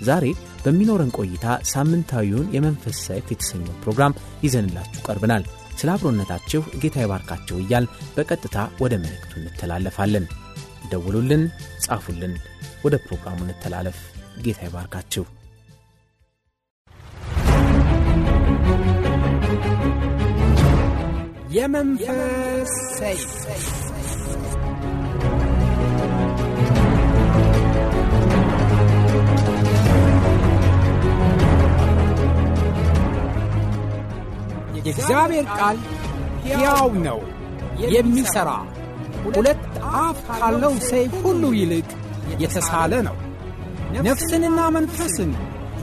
ዛሬ በሚኖረን ቆይታ ሳምንታዊውን የመንፈስ ሰይፍ የተሰኘው ፕሮግራም ይዘንላችሁ ቀርበናል። ስለ አብሮነታችሁ ጌታ ይባርካችሁ እያል በቀጥታ ወደ መልእክቱ እንተላለፋለን። ደውሉልን፣ ጻፉልን። ወደ ፕሮግራሙ እንተላለፍ። ጌታ ይባርካችሁ። የመንፈስ ሰይፍ የእግዚአብሔር ቃል ሕያው ነው፣ የሚሠራ ሁለት አፍ ካለው ሰይፍ ሁሉ ይልቅ የተሳለ ነው፣ ነፍስንና መንፈስን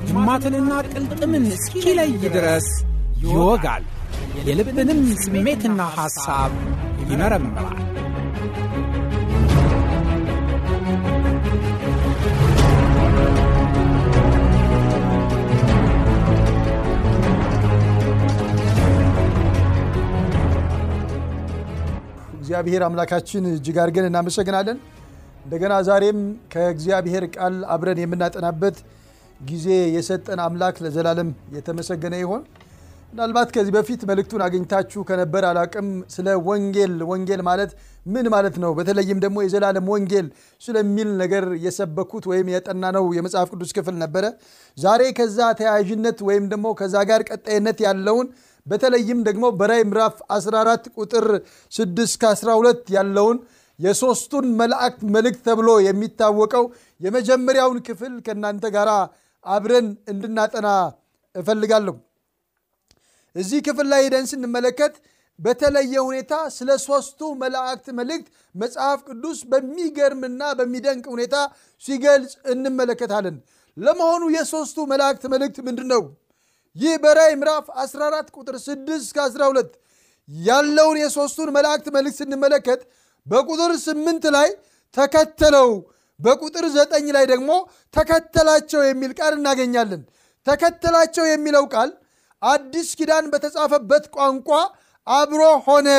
ጅማትንና ቅልጥምን እስኪለይ ድረስ ይወጋል፣ የልብንም ስሜትና ሐሳብ ይመረምራል። እግዚአብሔር አምላካችን እጅግ አድርገን እናመሰግናለን። እንደገና ዛሬም ከእግዚአብሔር ቃል አብረን የምናጠናበት ጊዜ የሰጠን አምላክ ለዘላለም የተመሰገነ ይሆን። ምናልባት ከዚህ በፊት መልእክቱን አግኝታችሁ ከነበር አላቅም። ስለ ወንጌል ወንጌል ማለት ምን ማለት ነው፣ በተለይም ደግሞ የዘላለም ወንጌል ስለሚል ነገር የሰበኩት ወይም የጠናነው የመጽሐፍ ቅዱስ ክፍል ነበረ። ዛሬ ከዛ ተያያዥነት ወይም ደግሞ ከዛ ጋር ቀጣይነት ያለውን በተለይም ደግሞ በራዕይ ምዕራፍ 14 ቁጥር 6 ከ12 ያለውን የሦስቱን መላእክት መልእክት ተብሎ የሚታወቀው የመጀመሪያውን ክፍል ከእናንተ ጋር አብረን እንድናጠና እፈልጋለሁ። እዚህ ክፍል ላይ ሄደን ስንመለከት በተለየ ሁኔታ ስለ ሦስቱ መላእክት መልእክት መጽሐፍ ቅዱስ በሚገርምና በሚደንቅ ሁኔታ ሲገልጽ እንመለከታለን። ለመሆኑ የሦስቱ መላእክት መልእክት ምንድን ነው? ይህ በራዕይ ምዕራፍ 14 ቁጥር 6 ከ12 ያለውን የሦስቱን መላእክት መልእክት ስንመለከት በቁጥር 8 ላይ ተከተለው፣ በቁጥር 9 ላይ ደግሞ ተከተላቸው የሚል ቃል እናገኛለን። ተከተላቸው የሚለው ቃል አዲስ ኪዳን በተጻፈበት ቋንቋ አብሮ ሆነ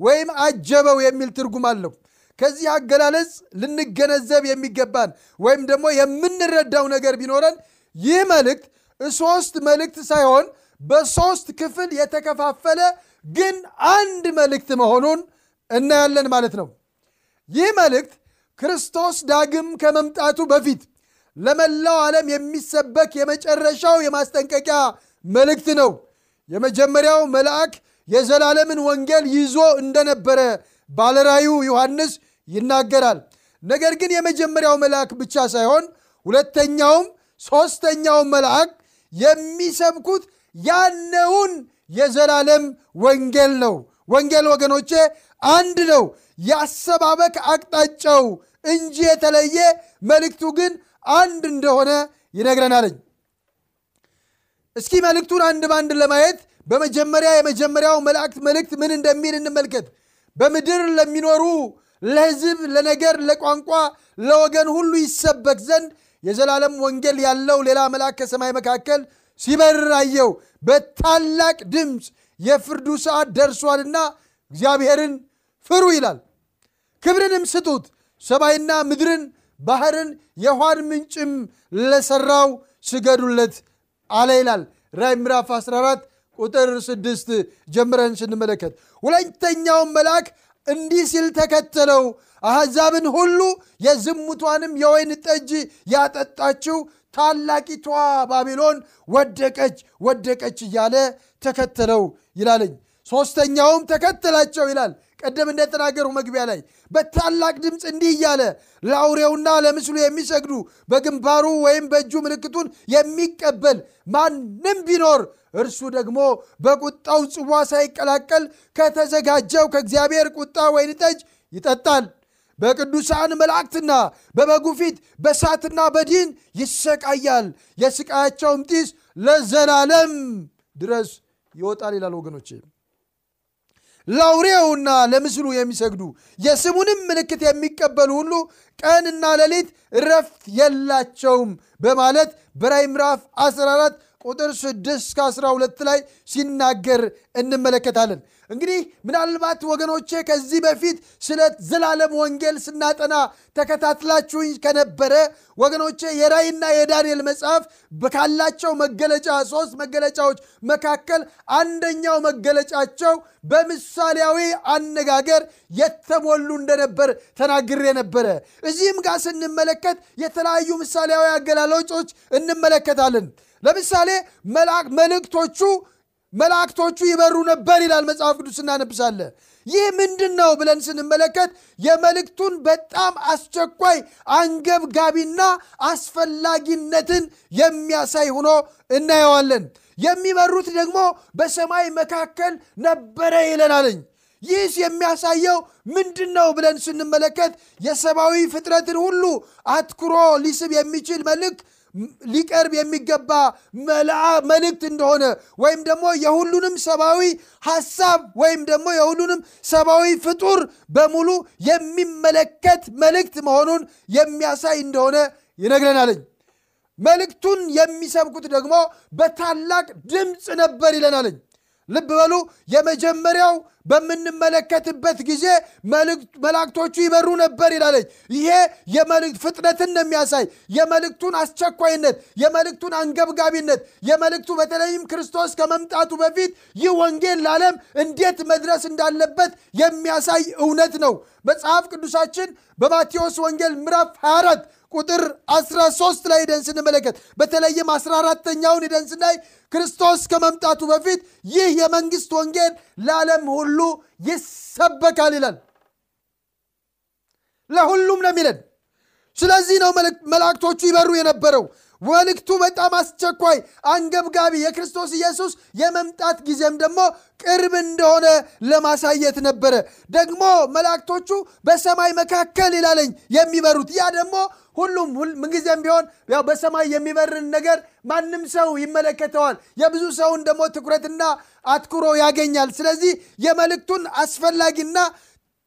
ወይም አጀበው የሚል ትርጉም አለው። ከዚህ አገላለጽ ልንገነዘብ የሚገባን ወይም ደግሞ የምንረዳው ነገር ቢኖረን ይህ መልእክት ሶስት መልእክት ሳይሆን በሶስት ክፍል የተከፋፈለ ግን አንድ መልእክት መሆኑን እናያለን ማለት ነው። ይህ መልእክት ክርስቶስ ዳግም ከመምጣቱ በፊት ለመላው ዓለም የሚሰበክ የመጨረሻው የማስጠንቀቂያ መልእክት ነው። የመጀመሪያው መልአክ የዘላለምን ወንጌል ይዞ እንደነበረ ባለራዩ ዮሐንስ ይናገራል። ነገር ግን የመጀመሪያው መልአክ ብቻ ሳይሆን ሁለተኛውም ሦስተኛውን መልአክ የሚሰብኩት ያነውን የዘላለም ወንጌል ነው። ወንጌል ወገኖቼ አንድ ነው፣ የአሰባበክ አቅጣጫው እንጂ የተለየ መልእክቱ ግን አንድ እንደሆነ ይነግረናለኝ። እስኪ መልእክቱን አንድ ባንድ ለማየት በመጀመሪያ የመጀመሪያው መላእክት መልእክት ምን እንደሚል እንመልከት። በምድር ለሚኖሩ ለሕዝብ፣ ለነገር፣ ለቋንቋ፣ ለወገን ሁሉ ይሰበክ ዘንድ የዘላለም ወንጌል ያለው ሌላ መልአክ ከሰማይ መካከል ሲበር አየሁ። በታላቅ ድምፅ የፍርዱ ሰዓት ደርሷልና እግዚአብሔርን ፍሩ ይላል። ክብርንም ስጡት፣ ሰማይና ምድርን ባህርን የውሃን ምንጭም ለሠራው ስገዱለት አለ ይላል። ራዕይ ምዕራፍ 14 ቁጥር 6 ጀምረን ስንመለከት ሁለተኛውን መልአክ እንዲህ ሲል ተከተለው አሕዛብን ሁሉ የዝሙቷንም የወይን ጠጅ ያጠጣችው ታላቂቷ ባቢሎን ወደቀች ወደቀች እያለ ተከተለው ይላለኝ። ሦስተኛውም ተከተላቸው ይላል። ቀደም እንደተናገሩ መግቢያ ላይ በታላቅ ድምፅ እንዲህ እያለ ለአውሬውና ለምስሉ የሚሰግዱ በግንባሩ ወይም በእጁ ምልክቱን የሚቀበል ማንም ቢኖር እርሱ ደግሞ በቁጣው ጽዋ ሳይቀላቀል ከተዘጋጀው ከእግዚአብሔር ቁጣ ወይን ጠጅ ይጠጣል። በቅዱሳን መላእክትና በበጉ ፊት በሳትና በዲን ይሰቃያል። የስቃያቸውም ጢስ ለዘላለም ድረስ ይወጣል ይላል ወገኖቼ ለአውሬውና ለምስሉ የሚሰግዱ የስሙንም ምልክት የሚቀበሉ ሁሉ ቀንና ሌሊት እረፍት የላቸውም በማለት በራዕይ ምዕራፍ 14 ቁጥር 6 እስከ 12 ላይ ሲናገር እንመለከታለን። እንግዲህ ምናልባት ወገኖቼ ከዚህ በፊት ስለ ዘላለም ወንጌል ስናጠና ተከታትላችሁኝ ከነበረ ወገኖቼ የራይና የዳንኤል መጽሐፍ ካላቸው መገለጫ ሶስት መገለጫዎች መካከል አንደኛው መገለጫቸው በምሳሌያዊ አነጋገር የተሞሉ እንደነበር ተናግሬ ነበረ። እዚህም ጋር ስንመለከት የተለያዩ ምሳሌያዊ አገላለጮች እንመለከታለን ለምሳሌ መልእክቶቹ መላእክቶቹ ይበሩ ነበር ይላል መጽሐፍ ቅዱስ እናነብሳለ ይህ ምንድን ነው ብለን ስንመለከት የመልእክቱን በጣም አስቸኳይ አንገብጋቢና አስፈላጊነትን የሚያሳይ ሆኖ እናየዋለን። የሚበሩት ደግሞ በሰማይ መካከል ነበረ ይለናለኝ ይህስ የሚያሳየው ምንድን ነው ብለን ስንመለከት የሰብአዊ ፍጥረትን ሁሉ አትኩሮ ሊስብ የሚችል መልእክት ሊቀርብ የሚገባ መልእክት እንደሆነ ወይም ደግሞ የሁሉንም ሰብአዊ ሐሳብ ወይም ደግሞ የሁሉንም ሰብአዊ ፍጡር በሙሉ የሚመለከት መልእክት መሆኑን የሚያሳይ እንደሆነ ይነግረናለኝ መልእክቱን የሚሰብኩት ደግሞ በታላቅ ድምፅ ነበር ይለናለኝ ልብ በሉ። የመጀመሪያው በምንመለከትበት ጊዜ መላእክቶቹ ይበሩ ነበር ይላለች። ይሄ የመልእክት ፍጥነትን ነው የሚያሳይ። የመልእክቱን አስቸኳይነት የመልእክቱን አንገብጋቢነት የመልእክቱ በተለይም ክርስቶስ ከመምጣቱ በፊት ይህ ወንጌል ለዓለም እንዴት መድረስ እንዳለበት የሚያሳይ እውነት ነው። መጽሐፍ ቅዱሳችን በማቴዎስ ወንጌል ምዕራፍ 24 ቁጥር 13 ላይ ሂደን ስንመለከት በተለይም 14ተኛውን ሂደን ስናይ ክርስቶስ ከመምጣቱ በፊት ይህ የመንግስት ወንጌል ለዓለም ሁሉ ይሰበካል ይላል። ለሁሉም ነው የሚለን። ስለዚህ ነው መላእክቶቹ ይበሩ የነበረው። መልእክቱ በጣም አስቸኳይ አንገብጋቢ የክርስቶስ ኢየሱስ የመምጣት ጊዜም ደግሞ ቅርብ እንደሆነ ለማሳየት ነበረ። ደግሞ መላእክቶቹ በሰማይ መካከል ይላለኝ የሚበሩት ያ ደግሞ ሁሉም ምንጊዜም ቢሆን ያው በሰማይ የሚበርን ነገር ማንም ሰው ይመለከተዋል። የብዙ ሰውን ደግሞ ትኩረትና አትኩሮ ያገኛል። ስለዚህ የመልእክቱን አስፈላጊና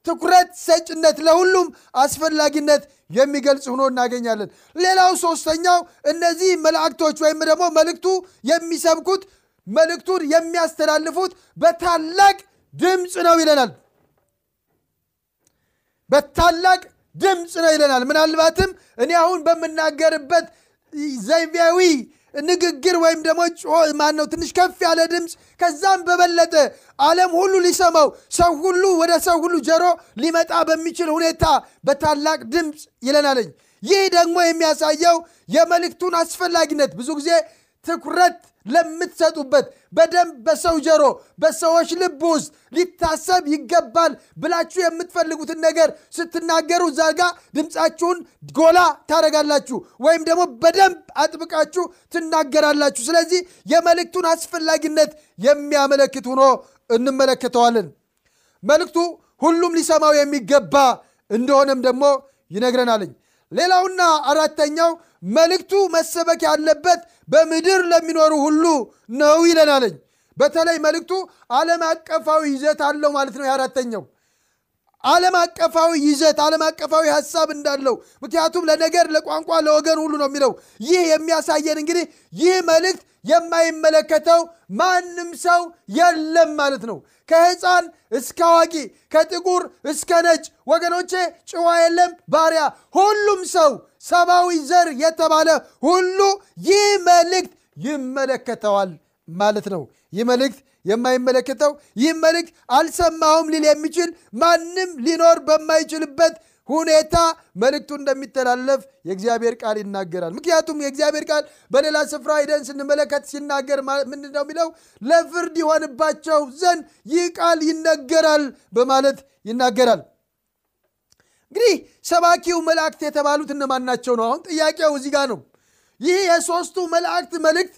ትኩረት ሰጭነት ለሁሉም አስፈላጊነት የሚገልጽ ሆኖ እናገኛለን። ሌላው ሶስተኛው እነዚህ መላእክቶች ወይም ደግሞ መልእክቱ የሚሰብኩት መልእክቱን የሚያስተላልፉት በታላቅ ድምፅ ነው ይለናል። በታላቅ ድምፅ ነው ይለናል። ምናልባትም እኔ አሁን በምናገርበት ዘይቤያዊ ንግግር ወይም ደግሞ ማን ነው ትንሽ ከፍ ያለ ድምፅ ከዛም በበለጠ ዓለም ሁሉ ሊሰማው ሰው ሁሉ ወደ ሰው ሁሉ ጀሮ ሊመጣ በሚችል ሁኔታ በታላቅ ድምፅ ይለናለኝ ይህ ደግሞ የሚያሳየው የመልእክቱን አስፈላጊነት ብዙ ጊዜ ትኩረት ለምትሰጡበት በደንብ በሰው ጀሮ በሰዎች ልብ ውስጥ ሊታሰብ ይገባል ብላችሁ የምትፈልጉትን ነገር ስትናገሩ እዛ ጋ ድምፃችሁን ጎላ ታደረጋላችሁ ወይም ደግሞ በደንብ አጥብቃችሁ ትናገራላችሁ። ስለዚህ የመልእክቱን አስፈላጊነት የሚያመለክት ሆኖ እንመለከተዋለን። መልእክቱ ሁሉም ሊሰማው የሚገባ እንደሆነም ደግሞ ይነግረናልኝ ሌላውና አራተኛው መልእክቱ መሰበክ ያለበት በምድር ለሚኖሩ ሁሉ ነው ይለናለኝ። በተለይ መልእክቱ ዓለም አቀፋዊ ይዘት አለው ማለት ነው። የአራተኛው ዓለም አቀፋዊ ይዘት ዓለም አቀፋዊ ሀሳብ እንዳለው። ምክንያቱም ለነገር ለቋንቋ ለወገን ሁሉ ነው የሚለው። ይህ የሚያሳየን እንግዲህ ይህ መልእክት የማይመለከተው ማንም ሰው የለም ማለት ነው። ከህፃን እስከ አዋቂ ከጥቁር እስከ ነጭ ወገኖቼ ጭዋ የለም ባሪያ ሁሉም ሰው ሰብአዊ ዘር የተባለ ሁሉ ይህ መልእክት ይመለከተዋል ማለት ነው። ይህ መልእክት የማይመለከተው ይህ መልእክት አልሰማውም ሊል የሚችል ማንም ሊኖር በማይችልበት ሁኔታ መልእክቱ እንደሚተላለፍ የእግዚአብሔር ቃል ይናገራል። ምክንያቱም የእግዚአብሔር ቃል በሌላ ስፍራ ሂደን ስንመለከት ሲናገር ምንድን ነው የሚለው? ለፍርድ ይሆንባቸው ዘንድ ይህ ቃል ይነገራል በማለት ይናገራል እንግዲህ ሰባኪው መላእክት የተባሉት እነማን ናቸው ነው? አሁን ጥያቄው እዚህ ጋር ነው። ይህ የሶስቱ መላእክት መልእክት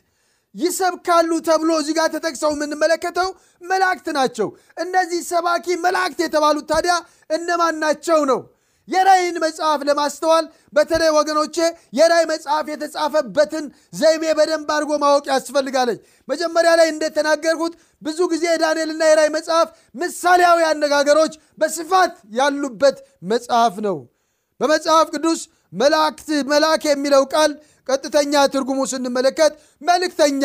ይሰብካሉ ተብሎ እዚህ ጋር ተጠቅሰው የምንመለከተው መላእክት ናቸው። እነዚህ ሰባኪ መላእክት የተባሉት ታዲያ እነማን ናቸው ነው? የራይን መጽሐፍ ለማስተዋል በተለይ ወገኖቼ የራይ መጽሐፍ የተጻፈበትን ዘይቤ በደንብ አድርጎ ማወቅ ያስፈልጋለች። መጀመሪያ ላይ እንደተናገርኩት ብዙ ጊዜ የዳንኤልና የራይ መጽሐፍ ምሳሌያዊ አነጋገሮች በስፋት ያሉበት መጽሐፍ ነው። በመጽሐፍ ቅዱስ መላእክት መልአክ የሚለው ቃል ቀጥተኛ ትርጉሙ ስንመለከት መልእክተኛ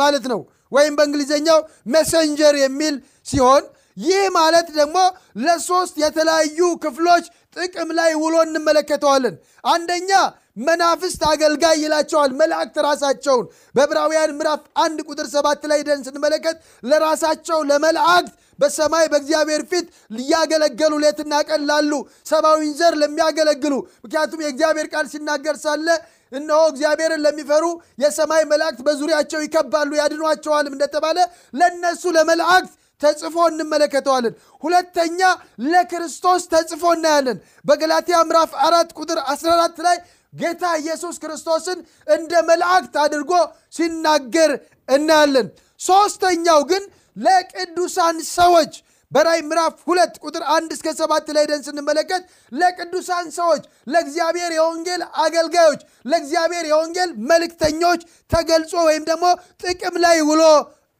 ማለት ነው። ወይም በእንግሊዝኛው ሜሰንጀር የሚል ሲሆን ይህ ማለት ደግሞ ለሶስት የተለያዩ ክፍሎች ጥቅም ላይ ውሎ እንመለከተዋለን። አንደኛ መናፍስት አገልጋይ ይላቸዋል መላእክት ራሳቸውን በዕብራውያን ምዕራፍ አንድ ቁጥር ሰባት ላይ ደን ስንመለከት ለራሳቸው ለመላእክት በሰማይ በእግዚአብሔር ፊት ሊያገለገሉ ሌትና ቀን ላሉ ሰብአዊን ዘር ለሚያገለግሉ ምክንያቱም የእግዚአብሔር ቃል ሲናገር ሳለ እነሆ እግዚአብሔርን ለሚፈሩ የሰማይ መላእክት በዙሪያቸው ይከባሉ ያድኗቸዋልም እንደተባለ ለእነሱ ለመላእክት ተጽፎ እንመለከተዋለን። ሁለተኛ ለክርስቶስ ተጽፎ እናያለን። በገላትያ ምዕራፍ አራት ቁጥር 14 ላይ ጌታ ኢየሱስ ክርስቶስን እንደ መላእክት አድርጎ ሲናገር እናያለን። ሦስተኛው ግን ለቅዱሳን ሰዎች በራይ ምዕራፍ ሁለት ቁጥር አንድ እስከ ሰባት ላይ ደን ስንመለከት ለቅዱሳን ሰዎች ለእግዚአብሔር የወንጌል አገልጋዮች ለእግዚአብሔር የወንጌል መልእክተኞች ተገልጾ ወይም ደግሞ ጥቅም ላይ ውሎ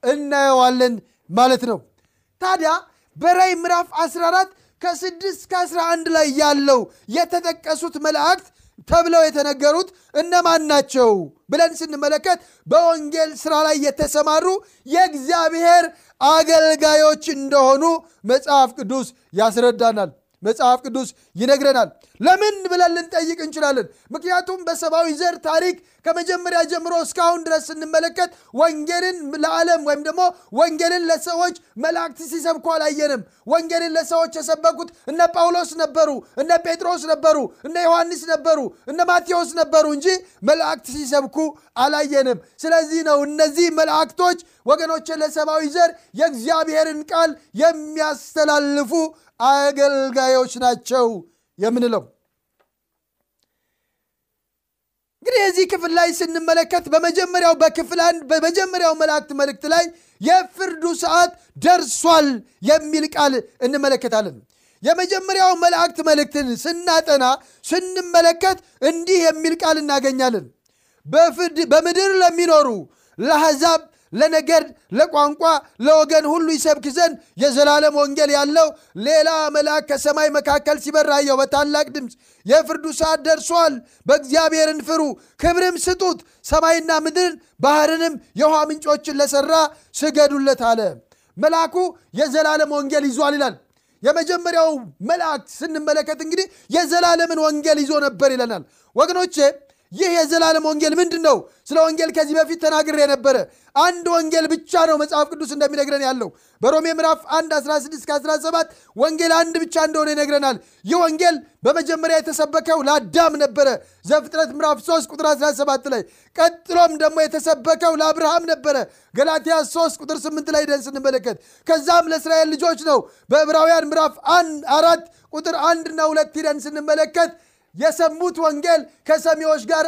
እናየዋለን ማለት ነው። ታዲያ በራይ ምዕራፍ 14 ከ6 እስከ 11 ላይ ያለው የተጠቀሱት መላእክት ተብለው የተነገሩት እነማን ናቸው ብለን ስንመለከት በወንጌል ስራ ላይ የተሰማሩ የእግዚአብሔር አገልጋዮች እንደሆኑ መጽሐፍ ቅዱስ ያስረዳናል። መጽሐፍ ቅዱስ ይነግረናል። ለምን ብለን ልንጠይቅ እንችላለን። ምክንያቱም በሰብአዊ ዘር ታሪክ ከመጀመሪያ ጀምሮ እስካሁን ድረስ ስንመለከት ወንጌልን ለዓለም ወይም ደግሞ ወንጌልን ለሰዎች መላእክት ሲሰብኩ አላየንም። ወንጌልን ለሰዎች የሰበኩት እነ ጳውሎስ ነበሩ፣ እነ ጴጥሮስ ነበሩ፣ እነ ዮሐንስ ነበሩ፣ እነ ማቴዎስ ነበሩ እንጂ መላእክት ሲሰብኩ አላየንም። ስለዚህ ነው እነዚህ መላእክቶች ወገኖች ለሰብአዊ ዘር የእግዚአብሔርን ቃል የሚያስተላልፉ አገልጋዮች ናቸው የምንለው። እንግዲህ የዚህ ክፍል ላይ ስንመለከት በመጀመሪያው በክፍል አንድ በመጀመሪያው መላእክት መልእክት ላይ የፍርዱ ሰዓት ደርሷል የሚል ቃል እንመለከታለን። የመጀመሪያው መላእክት መልእክትን ስናጠና ስንመለከት እንዲህ የሚል ቃል እናገኛለን። በምድር ለሚኖሩ ለአሕዛብ ለነገድ፣ ለቋንቋ፣ ለወገን ሁሉ ይሰብክ ዘንድ የዘላለም ወንጌል ያለው ሌላ መልአክ ከሰማይ መካከል ሲበር አየሁ። በታላቅ ድምፅ የፍርዱ ሰዓት ደርሷል፣ በእግዚአብሔርን ፍሩ፣ ክብርም ስጡት፣ ሰማይና ምድርን ባህርንም የውሃ ምንጮችን ለሠራ ስገዱለት አለ። መልአኩ የዘላለም ወንጌል ይዟል ይላል። የመጀመሪያው መልአክ ስንመለከት እንግዲህ የዘላለምን ወንጌል ይዞ ነበር ይለናል። ወገኖቼ ይህ የዘላለም ወንጌል ምንድን ነው? ስለ ወንጌል ከዚህ በፊት ተናግሬ የነበረ አንድ ወንጌል ብቻ ነው መጽሐፍ ቅዱስ እንደሚነግረን ያለው። በሮሜ ምዕራፍ 1 16 17 ወንጌል አንድ ብቻ እንደሆነ ይነግረናል። ይህ ወንጌል በመጀመሪያ የተሰበከው ለአዳም ነበረ። ዘፍጥረት ምዕራፍ 3 ቁጥር 17 ላይ፣ ቀጥሎም ደግሞ የተሰበከው ለአብርሃም ነበረ። ገላትያ 3 ቁጥር 8 ላይ ደን ስንመለከት፣ ከዛም ለእስራኤል ልጆች ነው። በዕብራውያን ምዕራፍ አራት ቁጥር አንድና ሁለት ሂደን ስንመለከት የሰሙት ወንጌል ከሰሚዎች ጋር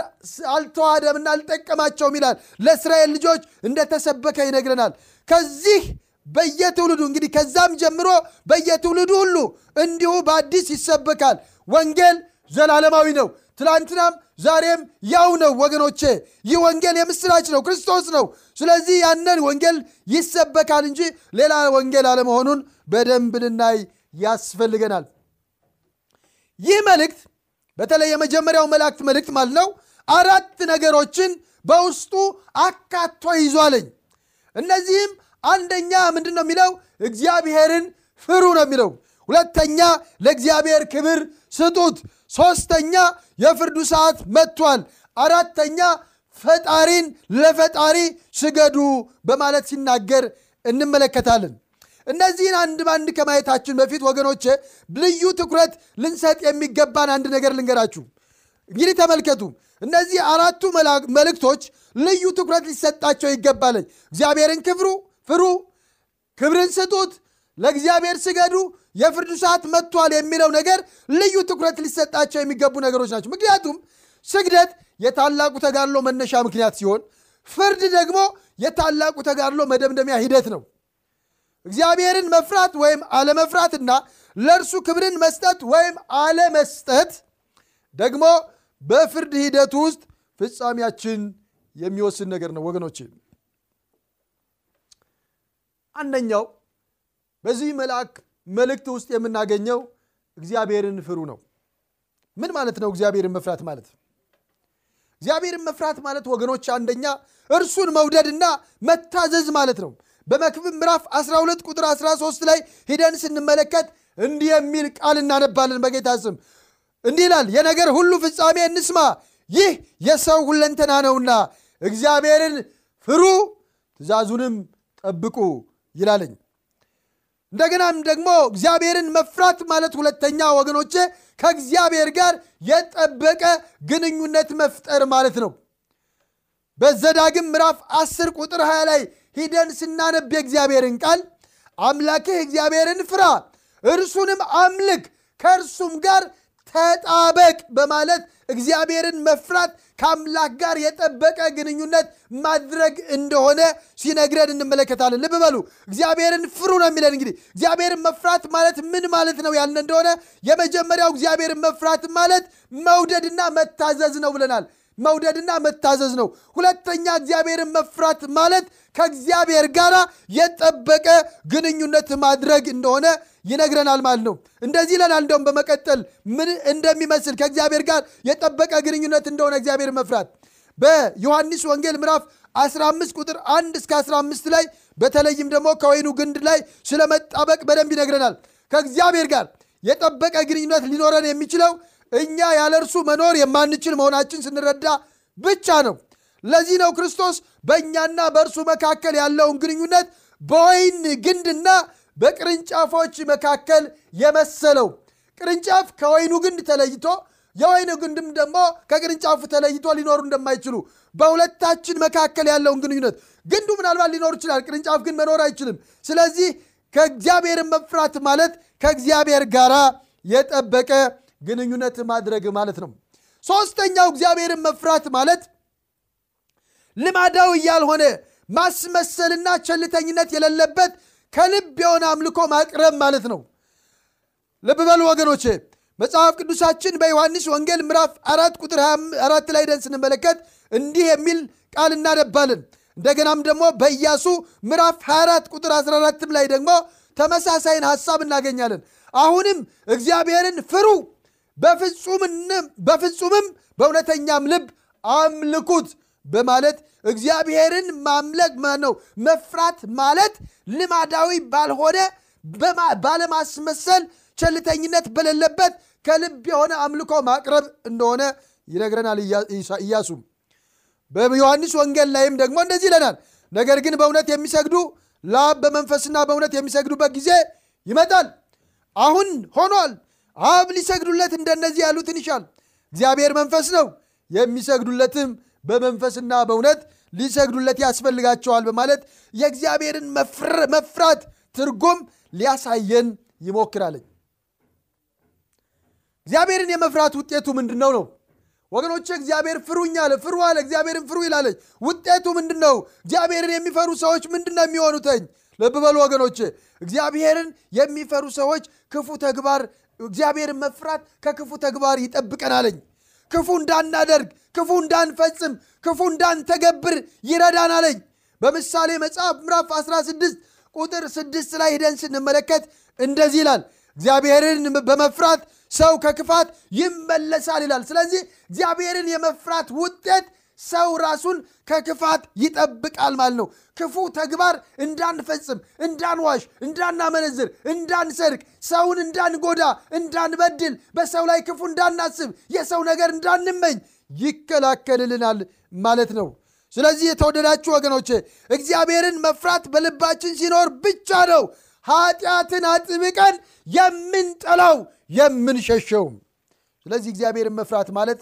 አልተዋሃደምና አልጠቀማቸውም ይላል። ለእስራኤል ልጆች እንደተሰበከ ይነግረናል። ከዚህ በየትውልዱ እንግዲህ ከዛም ጀምሮ በየትውልዱ ሁሉ እንዲሁ በአዲስ ይሰበካል። ወንጌል ዘላለማዊ ነው። ትላንትናም ዛሬም ያው ነው ወገኖቼ። ይህ ወንጌል የምስራች ነው፣ ክርስቶስ ነው። ስለዚህ ያንን ወንጌል ይሰበካል እንጂ ሌላ ወንጌል አለመሆኑን በደንብ ልናይ ያስፈልገናል። ይህ መልእክት በተለይ የመጀመሪያው መላእክት መልእክት ማለት ነው አራት ነገሮችን በውስጡ አካቶ ይዟለኝ። እነዚህም አንደኛ ምንድን ነው የሚለው እግዚአብሔርን ፍሩ ነው የሚለው። ሁለተኛ ለእግዚአብሔር ክብር ስጡት። ሶስተኛ የፍርዱ ሰዓት መጥቷል። አራተኛ ፈጣሪን ለፈጣሪ ስገዱ በማለት ሲናገር እንመለከታለን። እነዚህን አንድ በአንድ ከማየታችን በፊት ወገኖቼ ልዩ ትኩረት ልንሰጥ የሚገባን አንድ ነገር ልንገራችሁ። እንግዲህ ተመልከቱ፣ እነዚህ አራቱ መልእክቶች ልዩ ትኩረት ሊሰጣቸው ይገባለኝ። እግዚአብሔርን ክብሩ ፍሩ፣ ክብርን ስጡት፣ ለእግዚአብሔር ስገዱ፣ የፍርዱ ሰዓት መጥቷል የሚለው ነገር ልዩ ትኩረት ሊሰጣቸው የሚገቡ ነገሮች ናቸው። ምክንያቱም ስግደት የታላቁ ተጋድሎ መነሻ ምክንያት ሲሆን፣ ፍርድ ደግሞ የታላቁ ተጋድሎ መደምደሚያ ሂደት ነው። እግዚአብሔርን መፍራት ወይም አለመፍራትና ለእርሱ ክብርን መስጠት ወይም አለመስጠት ደግሞ በፍርድ ሂደት ውስጥ ፍጻሜያችን የሚወስን ነገር ነው ወገኖች አንደኛው በዚህ መልአክ መልእክት ውስጥ የምናገኘው እግዚአብሔርን ፍሩ ነው። ምን ማለት ነው እግዚአብሔርን መፍራት ማለት? እግዚአብሔርን መፍራት ማለት ወገኖች አንደኛ እርሱን መውደድና መታዘዝ ማለት ነው በመክብብ ምዕራፍ 12 ቁጥር 13 ላይ ሂደን ስንመለከት እንዲህ የሚል ቃል እናነባለን በጌታ ስም። እንዲህ ይላል የነገር ሁሉ ፍጻሜ እንስማ ይህ የሰው ሁለንተና ነውና እግዚአብሔርን ፍሩ ትእዛዙንም ጠብቁ ይላለኝ። እንደገናም ደግሞ እግዚአብሔርን መፍራት ማለት ሁለተኛ ወገኖቼ ከእግዚአብሔር ጋር የጠበቀ ግንኙነት መፍጠር ማለት ነው። በዘዳግም ምዕራፍ 10 ቁጥር 20 ላይ ሂደን ስናነብ የእግዚአብሔርን ቃል አምላክህ እግዚአብሔርን ፍራ እርሱንም አምልክ ከእርሱም ጋር ተጣበቅ በማለት እግዚአብሔርን መፍራት ከአምላክ ጋር የጠበቀ ግንኙነት ማድረግ እንደሆነ ሲነግረን እንመለከታለን። ልብ በሉ እግዚአብሔርን ፍሩ ነው የሚለን። እንግዲህ እግዚአብሔርን መፍራት ማለት ምን ማለት ነው ያልን እንደሆነ የመጀመሪያው እግዚአብሔርን መፍራት ማለት መውደድና መታዘዝ ነው ብለናል መውደድና መታዘዝ ነው። ሁለተኛ እግዚአብሔርን መፍራት ማለት ከእግዚአብሔር ጋር የጠበቀ ግንኙነት ማድረግ እንደሆነ ይነግረናል ማለት ነው። እንደዚህ ይለናል እንደውም በመቀጠል ምን እንደሚመስል ከእግዚአብሔር ጋር የጠበቀ ግንኙነት እንደሆነ እግዚአብሔር መፍራት። በዮሐንስ ወንጌል ምዕራፍ 15 ቁጥር 1 እስከ 15 ላይ በተለይም ደግሞ ከወይኑ ግንድ ላይ ስለ መጣበቅ በደንብ ይነግረናል። ከእግዚአብሔር ጋር የጠበቀ ግንኙነት ሊኖረን የሚችለው እኛ ያለ እርሱ መኖር የማንችል መሆናችን ስንረዳ ብቻ ነው። ለዚህ ነው ክርስቶስ በእኛና በእርሱ መካከል ያለውን ግንኙነት በወይን ግንድና በቅርንጫፎች መካከል የመሰለው። ቅርንጫፍ ከወይኑ ግንድ ተለይቶ የወይኑ ግንድም ደግሞ ከቅርንጫፉ ተለይቶ ሊኖሩ እንደማይችሉ በሁለታችን መካከል ያለውን ግንኙነት ግንዱ ምናልባት ሊኖር ይችላል ቅርንጫፍ ግን መኖር አይችልም። ስለዚህ ከእግዚአብሔርን መፍራት ማለት ከእግዚአብሔር ጋር የጠበቀ ግንኙነት ማድረግ ማለት ነው። ሶስተኛው እግዚአብሔርን መፍራት ማለት ልማዳዊ ያልሆነ ማስመሰልና ቸልተኝነት የሌለበት ከልብ የሆነ አምልኮ ማቅረብ ማለት ነው። ልብ በሉ ወገኖቼ መጽሐፍ ቅዱሳችን በዮሐንስ ወንጌል ምዕራፍ አራት ቁጥር 24 ላይ ደን ስንመለከት እንዲህ የሚል ቃል እናነባለን። እንደገናም ደግሞ በኢያሱ ምዕራፍ 24 ቁጥር 14 ላይ ደግሞ ተመሳሳይን ሐሳብ እናገኛለን። አሁንም እግዚአብሔርን ፍሩ በፍጹምም በእውነተኛም ልብ አምልኩት በማለት እግዚአብሔርን ማምለክ ነው። መፍራት ማለት ልማዳዊ ባልሆነ ባለማስመሰል ቸልተኝነት በሌለበት ከልብ የሆነ አምልኮ ማቅረብ እንደሆነ ይነግረናል ኢያሱ። በዮሐንስ ወንጌል ላይም ደግሞ እንደዚህ ይለናል። ነገር ግን በእውነት የሚሰግዱ ለአብ በመንፈስና በእውነት የሚሰግዱበት ጊዜ ይመጣል። አሁን ሆኗል አብ ሊሰግዱለት እንደነዚህ ያሉትን ይሻል። እግዚአብሔር መንፈስ ነው። የሚሰግዱለትም በመንፈስና በእውነት ሊሰግዱለት ያስፈልጋቸዋል በማለት የእግዚአብሔርን መፍራት ትርጉም ሊያሳየን ይሞክራለኝ እግዚአብሔርን የመፍራት ውጤቱ ምንድን ነው? ነው ወገኖች እግዚአብሔር ፍሩኝ አለ። ፍሩ አለ። እግዚአብሔርን ፍሩ ይላለች ውጤቱ ምንድን ነው እግዚአብሔርን የሚፈሩ ሰዎች ምንድን ነው የሚሆኑተኝ ልብ በሉ ወገኖች እግዚአብሔርን የሚፈሩ ሰዎች ክፉ ተግባር እግዚአብሔርን መፍራት ከክፉ ተግባር ይጠብቀናለኝ ክፉ እንዳናደርግ ክፉ እንዳንፈጽም ክፉ እንዳንተገብር ይረዳናለኝ በምሳሌ መጽሐፍ ምዕራፍ 16 ቁጥር 6 ላይ ሂደን ስንመለከት እንደዚህ ይላል እግዚአብሔርን በመፍራት ሰው ከክፋት ይመለሳል ይላል። ስለዚህ እግዚአብሔርን የመፍራት ውጤት ሰው ራሱን ከክፋት ይጠብቃል ማለት ነው። ክፉ ተግባር እንዳንፈጽም እንዳንዋሽ እንዳናመነዝር እንዳንሰርቅ ሰውን እንዳንጎዳ እንዳንበድል በሰው ላይ ክፉ እንዳናስብ የሰው ነገር እንዳንመኝ ይከላከልልናል ማለት ነው። ስለዚህ የተወደዳችሁ ወገኖቼ እግዚአብሔርን መፍራት በልባችን ሲኖር ብቻ ነው ኃጢአትን አጥብቀን የምንጠላው የምንሸሸውም ስለዚህ እግዚአብሔርን መፍራት ማለት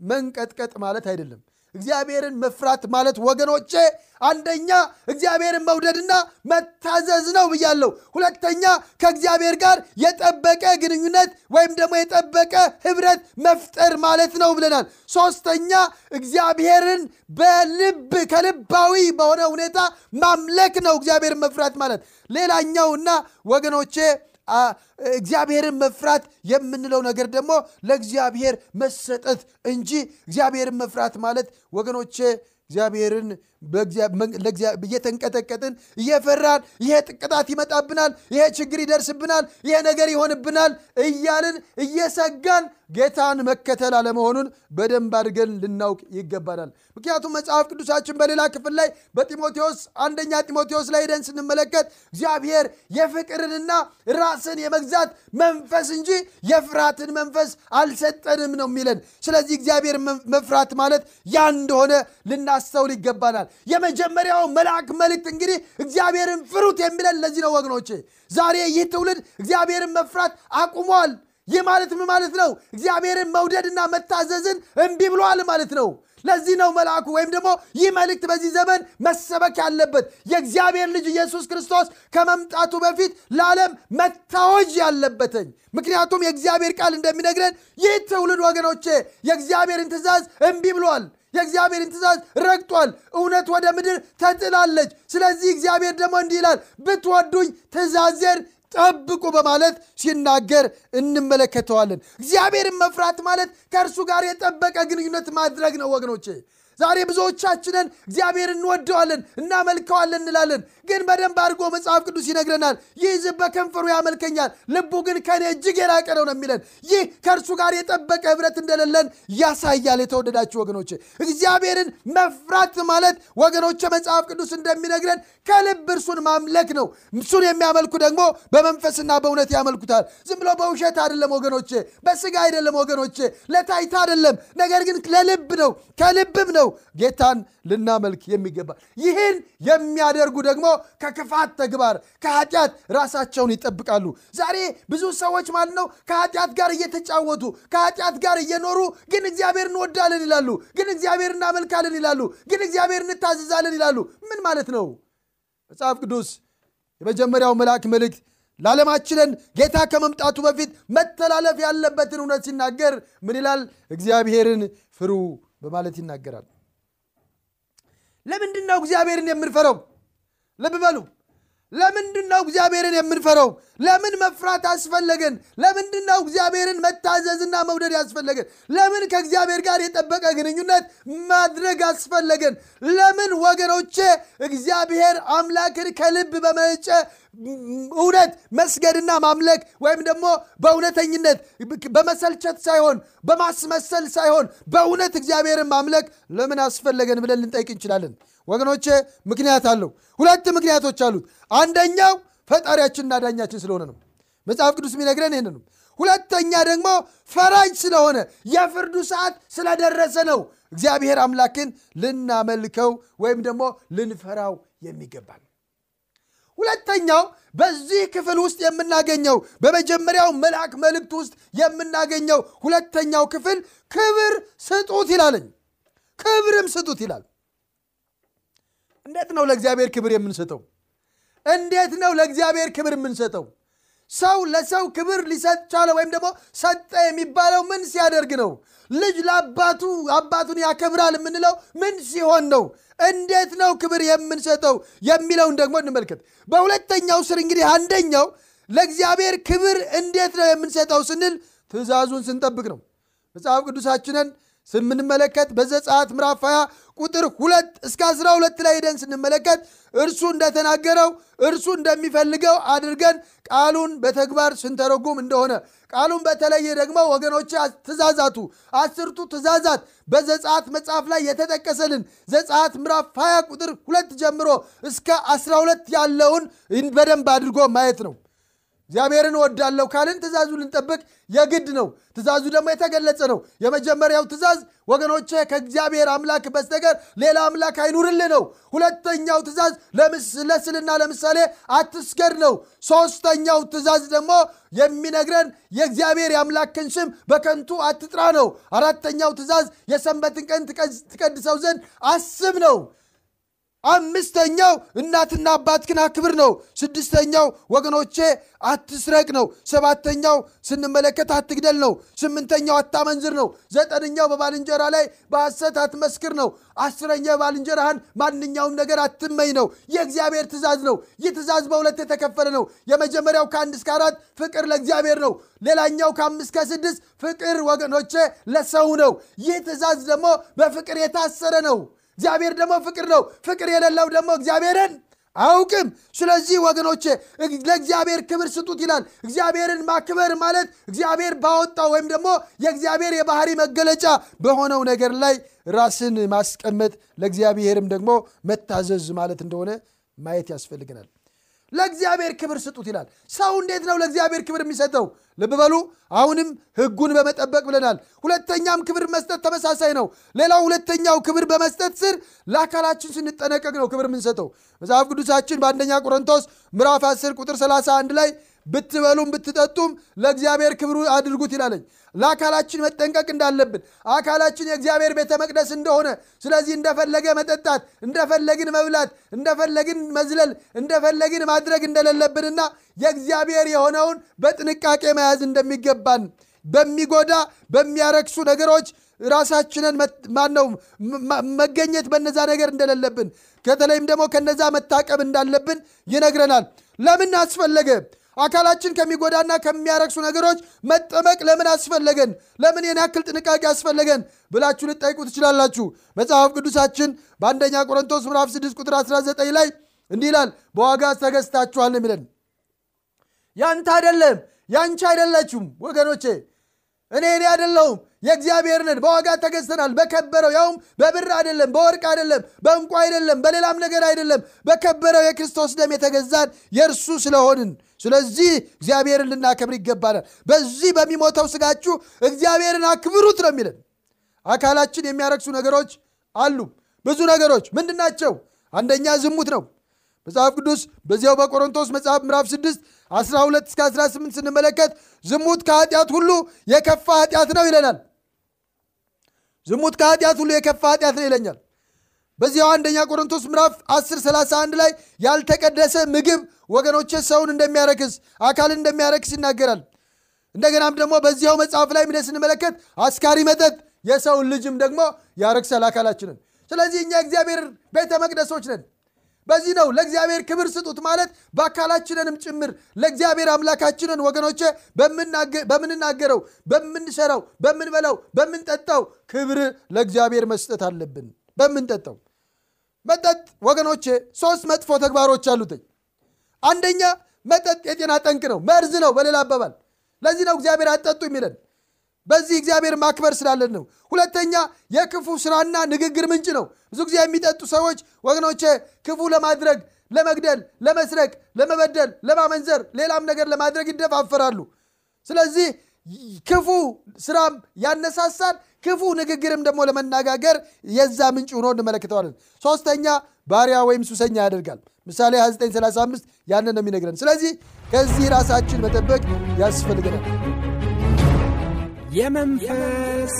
መንቀጥቀጥ ማለት አይደለም እግዚአብሔርን መፍራት ማለት ወገኖቼ አንደኛ እግዚአብሔርን መውደድና መታዘዝ ነው ብያለሁ። ሁለተኛ ከእግዚአብሔር ጋር የጠበቀ ግንኙነት ወይም ደግሞ የጠበቀ ህብረት መፍጠር ማለት ነው ብለናል። ሶስተኛ እግዚአብሔርን በልብ ከልባዊ በሆነ ሁኔታ ማምለክ ነው እግዚአብሔርን መፍራት ማለት። ሌላኛውና ወገኖቼ እግዚአብሔርን መፍራት የምንለው ነገር ደግሞ ለእግዚአብሔር መሰጠት እንጂ እግዚአብሔርን መፍራት ማለት ወገኖቼ እግዚአብሔርን እየተንቀጠቀጥን እየፈራን ይሄ ጥቅጣት ይመጣብናል፣ ይሄ ችግር ይደርስብናል፣ ይሄ ነገር ይሆንብናል እያልን እየሰጋን ጌታን መከተል አለመሆኑን በደንብ አድርገን ልናውቅ ይገባናል። ምክንያቱም መጽሐፍ ቅዱሳችን በሌላ ክፍል ላይ በጢሞቴዎስ አንደኛ ጢሞቴዎስ ላይ ሄደን ስንመለከት እግዚአብሔር የፍቅርንና ራስን የመግዛት መንፈስ እንጂ የፍርሃትን መንፈስ አልሰጠንም ነው የሚለን። ስለዚህ እግዚአብሔር መፍራት ማለት ያ እንደሆነ ልናስተውል ይገባናል። የመጀመሪያው መልአክ መልእክት እንግዲህ እግዚአብሔርን ፍሩት የሚለን ለዚህ ነው ወገኖቼ። ዛሬ ይህ ትውልድ እግዚአብሔርን መፍራት አቁሟል። ይህ ማለት ምን ማለት ነው? እግዚአብሔርን መውደድና መታዘዝን እምቢ ብሏል ማለት ነው። ለዚህ ነው መልአኩ ወይም ደግሞ ይህ መልእክት በዚህ ዘመን መሰበክ ያለበት የእግዚአብሔር ልጅ ኢየሱስ ክርስቶስ ከመምጣቱ በፊት ለዓለም መታወጅ ያለበትኝ። ምክንያቱም የእግዚአብሔር ቃል እንደሚነግረን ይህ ትውልድ ወገኖቼ የእግዚአብሔርን ትእዛዝ እምቢ ብሏል። የእግዚአብሔርን ትእዛዝ ረግጧል። እውነት ወደ ምድር ተጥላለች። ስለዚህ እግዚአብሔር ደግሞ እንዲህ ይላል፣ ብትወዱኝ ትእዛዜን ጠብቁ በማለት ሲናገር እንመለከተዋለን። እግዚአብሔርን መፍራት ማለት ከእርሱ ጋር የጠበቀ ግንኙነት ማድረግ ነው ወገኖቼ። ዛሬ ብዙዎቻችንን እግዚአብሔር እንወደዋለን፣ እናመልከዋለን እንላለን። ግን በደንብ አድርጎ መጽሐፍ ቅዱስ ይነግረናል። ይህ ሕዝብ በከንፈሩ ያመልከኛል፣ ልቡ ግን ከኔ እጅግ የራቀ ነው የሚለን። ይህ ከእርሱ ጋር የጠበቀ ህብረት እንደሌለን ያሳያል። የተወደዳችሁ ወገኖቼ እግዚአብሔርን መፍራት ማለት ወገኖቼ መጽሐፍ ቅዱስ እንደሚነግረን ከልብ እርሱን ማምለክ ነው። እሱን የሚያመልኩ ደግሞ በመንፈስና በእውነት ያመልኩታል። ዝም ብሎ በውሸት አይደለም ወገኖቼ፣ በስጋ አይደለም ወገኖቼ፣ ለታይታ አይደለም። ነገር ግን ለልብ ነው፣ ከልብም ነው ጌታን ልናመልክ የሚገባ። ይህን የሚያደርጉ ደግሞ ከክፋት ተግባር ከኃጢአት ራሳቸውን ይጠብቃሉ። ዛሬ ብዙ ሰዎች ማለት ነው ከኃጢአት ጋር እየተጫወቱ ከኃጢአት ጋር እየኖሩ ግን እግዚአብሔር እንወዳለን ይላሉ፣ ግን እግዚአብሔር እናመልካለን ይላሉ፣ ግን እግዚአብሔር እንታዘዛለን ይላሉ። ምን ማለት ነው? መጽሐፍ ቅዱስ የመጀመሪያው መልአክ መልእክት ለዓለማችንን ጌታ ከመምጣቱ በፊት መተላለፍ ያለበትን እውነት ሲናገር ምን ይላል? እግዚአብሔርን ፍሩ በማለት ይናገራል። ለምንድን ነው እግዚአብሔርን የምንፈረው? ልብ በሉ። ለምንድን ነው እግዚአብሔርን የምንፈረው? ለምን መፍራት አስፈለገን? ለምንድን ነው እግዚአብሔርን መታዘዝና መውደድ ያስፈለገን? ለምን ከእግዚአብሔር ጋር የጠበቀ ግንኙነት ማድረግ አስፈለገን? ለምን ወገኖቼ እግዚአብሔር አምላክን ከልብ በመነጨ እውነት መስገድና ማምለክ ወይም ደግሞ በእውነተኝነት በመሰልቸት ሳይሆን በማስመሰል ሳይሆን በእውነት እግዚአብሔርን ማምለክ ለምን አስፈለገን ብለን ልንጠይቅ እንችላለን። ወገኖቼ ምክንያት አለው። ሁለት ምክንያቶች አሉት። አንደኛው ፈጣሪያችንና ዳኛችን ስለሆነ ነው። መጽሐፍ ቅዱስ የሚነግረን ይህን ነው። ሁለተኛ ደግሞ ፈራጅ ስለሆነ የፍርዱ ሰዓት ስለደረሰ ነው እግዚአብሔር አምላክን ልናመልከው ወይም ደግሞ ልንፈራው የሚገባል። ሁለተኛው በዚህ ክፍል ውስጥ የምናገኘው በመጀመሪያው መልአክ መልእክት ውስጥ የምናገኘው ሁለተኛው ክፍል ክብር ስጡት ይላለኝ። ክብርም ስጡት ይላል። እንዴት ነው ለእግዚአብሔር ክብር የምንሰጠው? እንዴት ነው ለእግዚአብሔር ክብር የምንሰጠው? ሰው ለሰው ክብር ሊሰጥ ቻለ ወይም ደግሞ ሰጠ የሚባለው ምን ሲያደርግ ነው? ልጅ ለአባቱ አባቱን ያከብራል የምንለው ምን ሲሆን ነው? እንዴት ነው ክብር የምንሰጠው የሚለውን ደግሞ እንመልከት። በሁለተኛው ስር እንግዲህ አንደኛው ለእግዚአብሔር ክብር እንዴት ነው የምንሰጠው ስንል ትእዛዙን ስንጠብቅ ነው። መጽሐፍ ቅዱሳችንን ስንመለከት በዘጸአት ምዕራፍ 20 ቁጥር ሁለት እስከ 12 ላይ ሄደን ስንመለከት እርሱ እንደተናገረው እርሱ እንደሚፈልገው አድርገን ቃሉን በተግባር ስንተረጉም እንደሆነ ቃሉን በተለየ ደግሞ ወገኖች ትእዛዛቱ አስርቱ ትእዛዛት በዘጸአት መጽሐፍ ላይ የተጠቀሰልን ዘጸአት ምዕራፍ 20 ቁጥር ሁለት ጀምሮ እስከ 12 ያለውን በደንብ አድርጎ ማየት ነው። እግዚአብሔርን እወዳለሁ ካልን ትእዛዙ ልንጠብቅ የግድ ነው። ትእዛዙ ደግሞ የተገለጸ ነው። የመጀመሪያው ትእዛዝ ወገኖቼ ከእግዚአብሔር አምላክ በስተቀር ሌላ አምላክ አይኑርልህ ነው። ሁለተኛው ትእዛዝ ለስዕልና ለምሳሌ አትስገድ ነው። ሶስተኛው ትእዛዝ ደግሞ የሚነግረን የእግዚአብሔር የአምላክን ስም በከንቱ አትጥራ ነው። አራተኛው ትእዛዝ የሰንበትን ቀን ትቀድሰው ዘንድ አስብ ነው። አምስተኛው እናትና አባትህን አክብር ነው። ስድስተኛው ወገኖቼ አትስረቅ ነው። ሰባተኛው ስንመለከት አትግደል ነው። ስምንተኛው አታመንዝር ነው። ዘጠነኛው በባልንጀራ ላይ በሐሰት አትመስክር ነው። አስረኛ ባልንጀራህን ማንኛውም ነገር አትመኝ ነው። የእግዚአብሔር ትእዛዝ ነው። ይህ ትእዛዝ በሁለት የተከፈለ ነው። የመጀመሪያው ከአንድ እስከ አራት ፍቅር ለእግዚአብሔር ነው። ሌላኛው ከአምስት ከስድስት ፍቅር ወገኖቼ ለሰው ነው። ይህ ትእዛዝ ደግሞ በፍቅር የታሰረ ነው። እግዚአብሔር ደግሞ ፍቅር ነው። ፍቅር የሌለው ደግሞ እግዚአብሔርን አያውቅም። ስለዚህ ወገኖቼ ለእግዚአብሔር ክብር ስጡት ይላል። እግዚአብሔርን ማክበር ማለት እግዚአብሔር ባወጣው ወይም ደግሞ የእግዚአብሔር የባህሪ መገለጫ በሆነው ነገር ላይ ራስን ማስቀመጥ ለእግዚአብሔርም ደግሞ መታዘዝ ማለት እንደሆነ ማየት ያስፈልገናል። ለእግዚአብሔር ክብር ስጡት ይላል። ሰው እንዴት ነው ለእግዚአብሔር ክብር የሚሰጠው? ልብ በሉ። አሁንም ሕጉን በመጠበቅ ብለናል። ሁለተኛም ክብር መስጠት ተመሳሳይ ነው። ሌላው ሁለተኛው ክብር በመስጠት ስር ለአካላችን ስንጠነቀቅ ነው ክብር የምንሰጠው። መጽሐፍ ቅዱሳችን በአንደኛ ቆሮንቶስ ምዕራፍ 10 ቁጥር 31 ላይ ብትበሉም ብትጠጡም ለእግዚአብሔር ክብሩ አድርጉት ይላለኝ። ለአካላችን መጠንቀቅ እንዳለብን አካላችን የእግዚአብሔር ቤተ መቅደስ እንደሆነ፣ ስለዚህ እንደፈለገ መጠጣት፣ እንደፈለግን መብላት፣ እንደፈለግን መዝለል፣ እንደፈለግን ማድረግ እንደሌለብንና የእግዚአብሔር የሆነውን በጥንቃቄ መያዝ እንደሚገባን በሚጎዳ በሚያረክሱ ነገሮች ራሳችንን ማነው መገኘት በነዛ ነገር እንደሌለብን ከተለይም ደግሞ ከነዛ መታቀብ እንዳለብን ይነግረናል። ለምን አስፈለገ? አካላችን ከሚጎዳና ከሚያረክሱ ነገሮች መጠመቅ ለምን አስፈለገን? ለምን የን ያክል ጥንቃቄ አስፈለገን ብላችሁ ልጠይቁ ትችላላችሁ። መጽሐፍ ቅዱሳችን በአንደኛ ቆሮንቶስ ምዕራፍ 6 ቁጥር 19 ላይ እንዲህ ይላል፣ በዋጋ ተገዝታችኋል ነው የሚለን። ያንተ አይደለም፣ ያንቺ አይደለችም ወገኖቼ እኔ እኔ አይደለሁም የእግዚአብሔር ነን። በዋጋ ተገዝተናል። በከበረው ያውም በብር አይደለም፣ በወርቅ አይደለም፣ በእንቁ አይደለም፣ በሌላም ነገር አይደለም። በከበረው የክርስቶስ ደም የተገዛን የእርሱ ስለሆንን፣ ስለዚህ እግዚአብሔርን ልናከብር ይገባናል። በዚህ በሚሞተው ስጋችሁ እግዚአብሔርን አክብሩት ነው የሚለን። አካላችን የሚያረክሱ ነገሮች አሉ። ብዙ ነገሮች ምንድን ናቸው? አንደኛ ዝሙት ነው። መጽሐፍ ቅዱስ በዚያው በቆሮንቶስ መጽሐፍ ምዕራፍ 6 12 እስከ 18 ስንመለከት ዝሙት ከኃጢአት ሁሉ የከፋ ኃጢአት ነው ይለናል። ዝሙት ከኃጢአት ሁሉ የከፋ ኃጢአት ነው ይለኛል። በዚያው አንደኛ ቆሮንቶስ ምዕራፍ 10 31 ላይ ያልተቀደሰ ምግብ ወገኖቼ ሰውን እንደሚያረክስ አካልን እንደሚያረክስ ይናገራል። እንደገናም ደግሞ በዚያው መጽሐፍ ላይ ምደ ስንመለከት አስካሪ መጠጥ የሰውን ልጅም ደግሞ ያረክሳል አካላችንን። ስለዚህ እኛ እግዚአብሔር ቤተ መቅደሶች ነን። በዚህ ነው ለእግዚአብሔር ክብር ስጡት ማለት በአካላችንንም ጭምር ለእግዚአብሔር አምላካችንን ወገኖቼ በምንናገረው፣ በምንሰራው፣ በምንበላው፣ በምንጠጣው ክብር ለእግዚአብሔር መስጠት አለብን። በምንጠጣው መጠጥ ወገኖቼ ሶስት መጥፎ ተግባሮች አሉትኝ። አንደኛ መጠጥ የጤና ጠንቅ ነው፣ መርዝ ነው በሌላ አባባል። ለዚህ ነው እግዚአብሔር አጠጡ የሚለን በዚህ እግዚአብሔር ማክበር ስላለን ነው። ሁለተኛ የክፉ ስራና ንግግር ምንጭ ነው። ብዙ ጊዜ የሚጠጡ ሰዎች ወገኖቼ ክፉ ለማድረግ ለመግደል፣ ለመስረቅ፣ ለመበደል፣ ለማመንዘር፣ ሌላም ነገር ለማድረግ ይደፋፈራሉ። ስለዚህ ክፉ ስራም ያነሳሳል፣ ክፉ ንግግርም ደግሞ ለመነጋገር የዛ ምንጭ ሆኖ እንመለከተዋለን። ሶስተኛ ባሪያ ወይም ሱሰኛ ያደርጋል። ምሳሌ 2935 ያንን ነው የሚነግረን። ስለዚህ ከዚህ ራሳችን መጠበቅ ያስፈልገናል። የመንፈስ